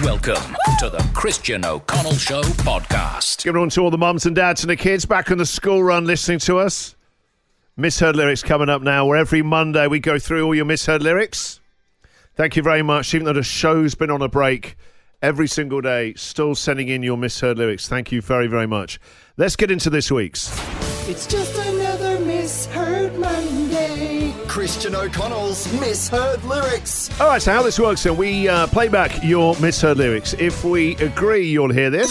Welcome to the Christian O'Connell Show podcast. Give it on to all the mums and dads and the kids back on the school run listening to us. Misheard lyrics coming up now, where every Monday we go through all your misheard lyrics. Thank you very much. Even though the show's been on a break, every single day, still sending in your misheard lyrics. Thank you very, very much. Let's get into this week's. It's just another misheard Monday. Christian O'Connell's misheard lyrics. All right, so how this works then, we uh, play back your misheard lyrics. If we agree, you'll hear this.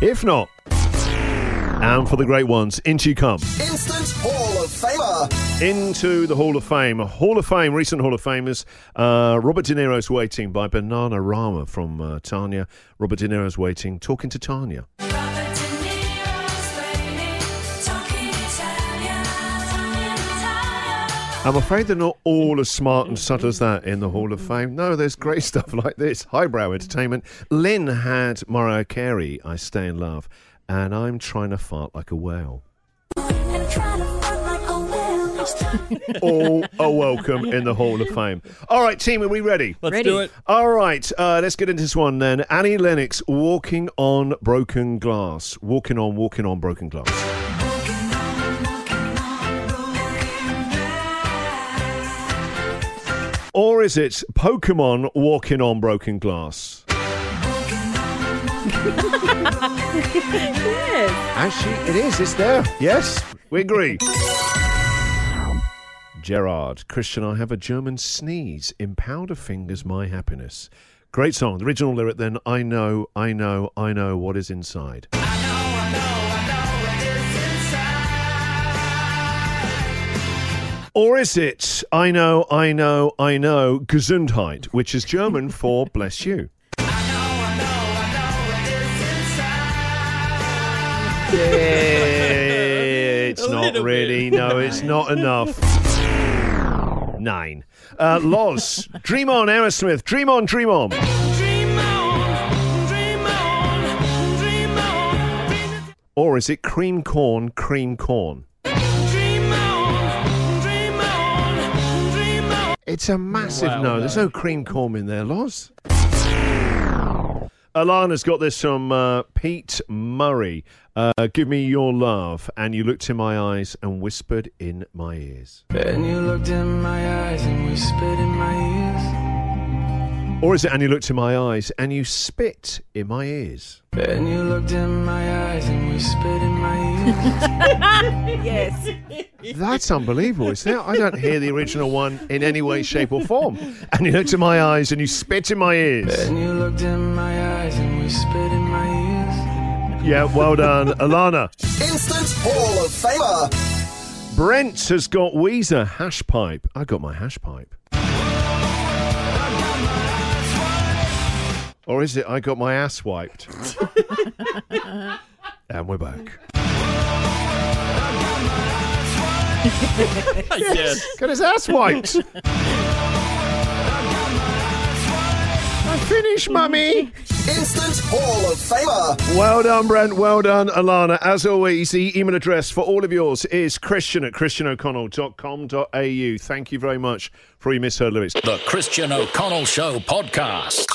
If not, and for the great ones, into you come. Instant Hall of Famer. Into the Hall of Fame. Hall of Fame, recent Hall of Famers. Uh, Robert De Niro's Waiting by Bananarama from uh, Tanya. Robert De Niro's Waiting, talking to Tanya. I'm afraid they're not all as smart and subtle as that in the Hall of Fame. No, there's great stuff like this. Highbrow entertainment. Lynn had Mariah Carey, I Stay in Love, and I'm trying to fart like a whale. all are welcome in the Hall of Fame. All right, team, are we ready? Let's Ready. do it. All right, uh, let's get into this one then. Annie Lennox, Walking on Broken Glass. Walking on, walking on broken glass. Or is it Pokemon Walking on Broken Glass? Yes. Actually, it is. It's there. Yes, we agree. Gerard, Christian, I have a German sneeze. In Powderfinger's, my happiness. Great song. The original lyric then, I know, I know, I know what is inside. Or is it, I know, I know, I know, Gesundheit, which is German for bless you? It's not really. No, it's not enough. Nine. Uh, Loz, Dream On, Aerosmith. Dream On, Dream On. Or is it Cream Corn, Cream Corn? It's a massive Wow, no. There's no. no cream corn in there, Loz. Alana's got this from uh, Pete Murray. Uh, Give me your love. And you looked in my eyes and whispered in my ears. And you looked in my eyes and whispered in my ears. Or is it, and you looked in my eyes and you spit in my ears? And you looked in my eyes and whispered in my ears. Yes. That's unbelievable, isn't it? I don't hear the original one in any way, shape, or form. And you looked in my eyes and you spit in my ears. and you looked in my eyes and whispered in my ears. Yeah, well done, Alana. Instant Hall of Famer. Brent has got Weezer hash pipe. I got my hash pipe. Or is it I got my ass wiped? and we're back. Yes. Got his ass wiped. I finished, mummy. Instant Hall of Famer. Well done, Brent. Well done, Alana. As always, the email address for all of yours is christian at christianoconnell.com.au. Thank you very much for your misheard lyrics. The Christian O'Connell Show podcast.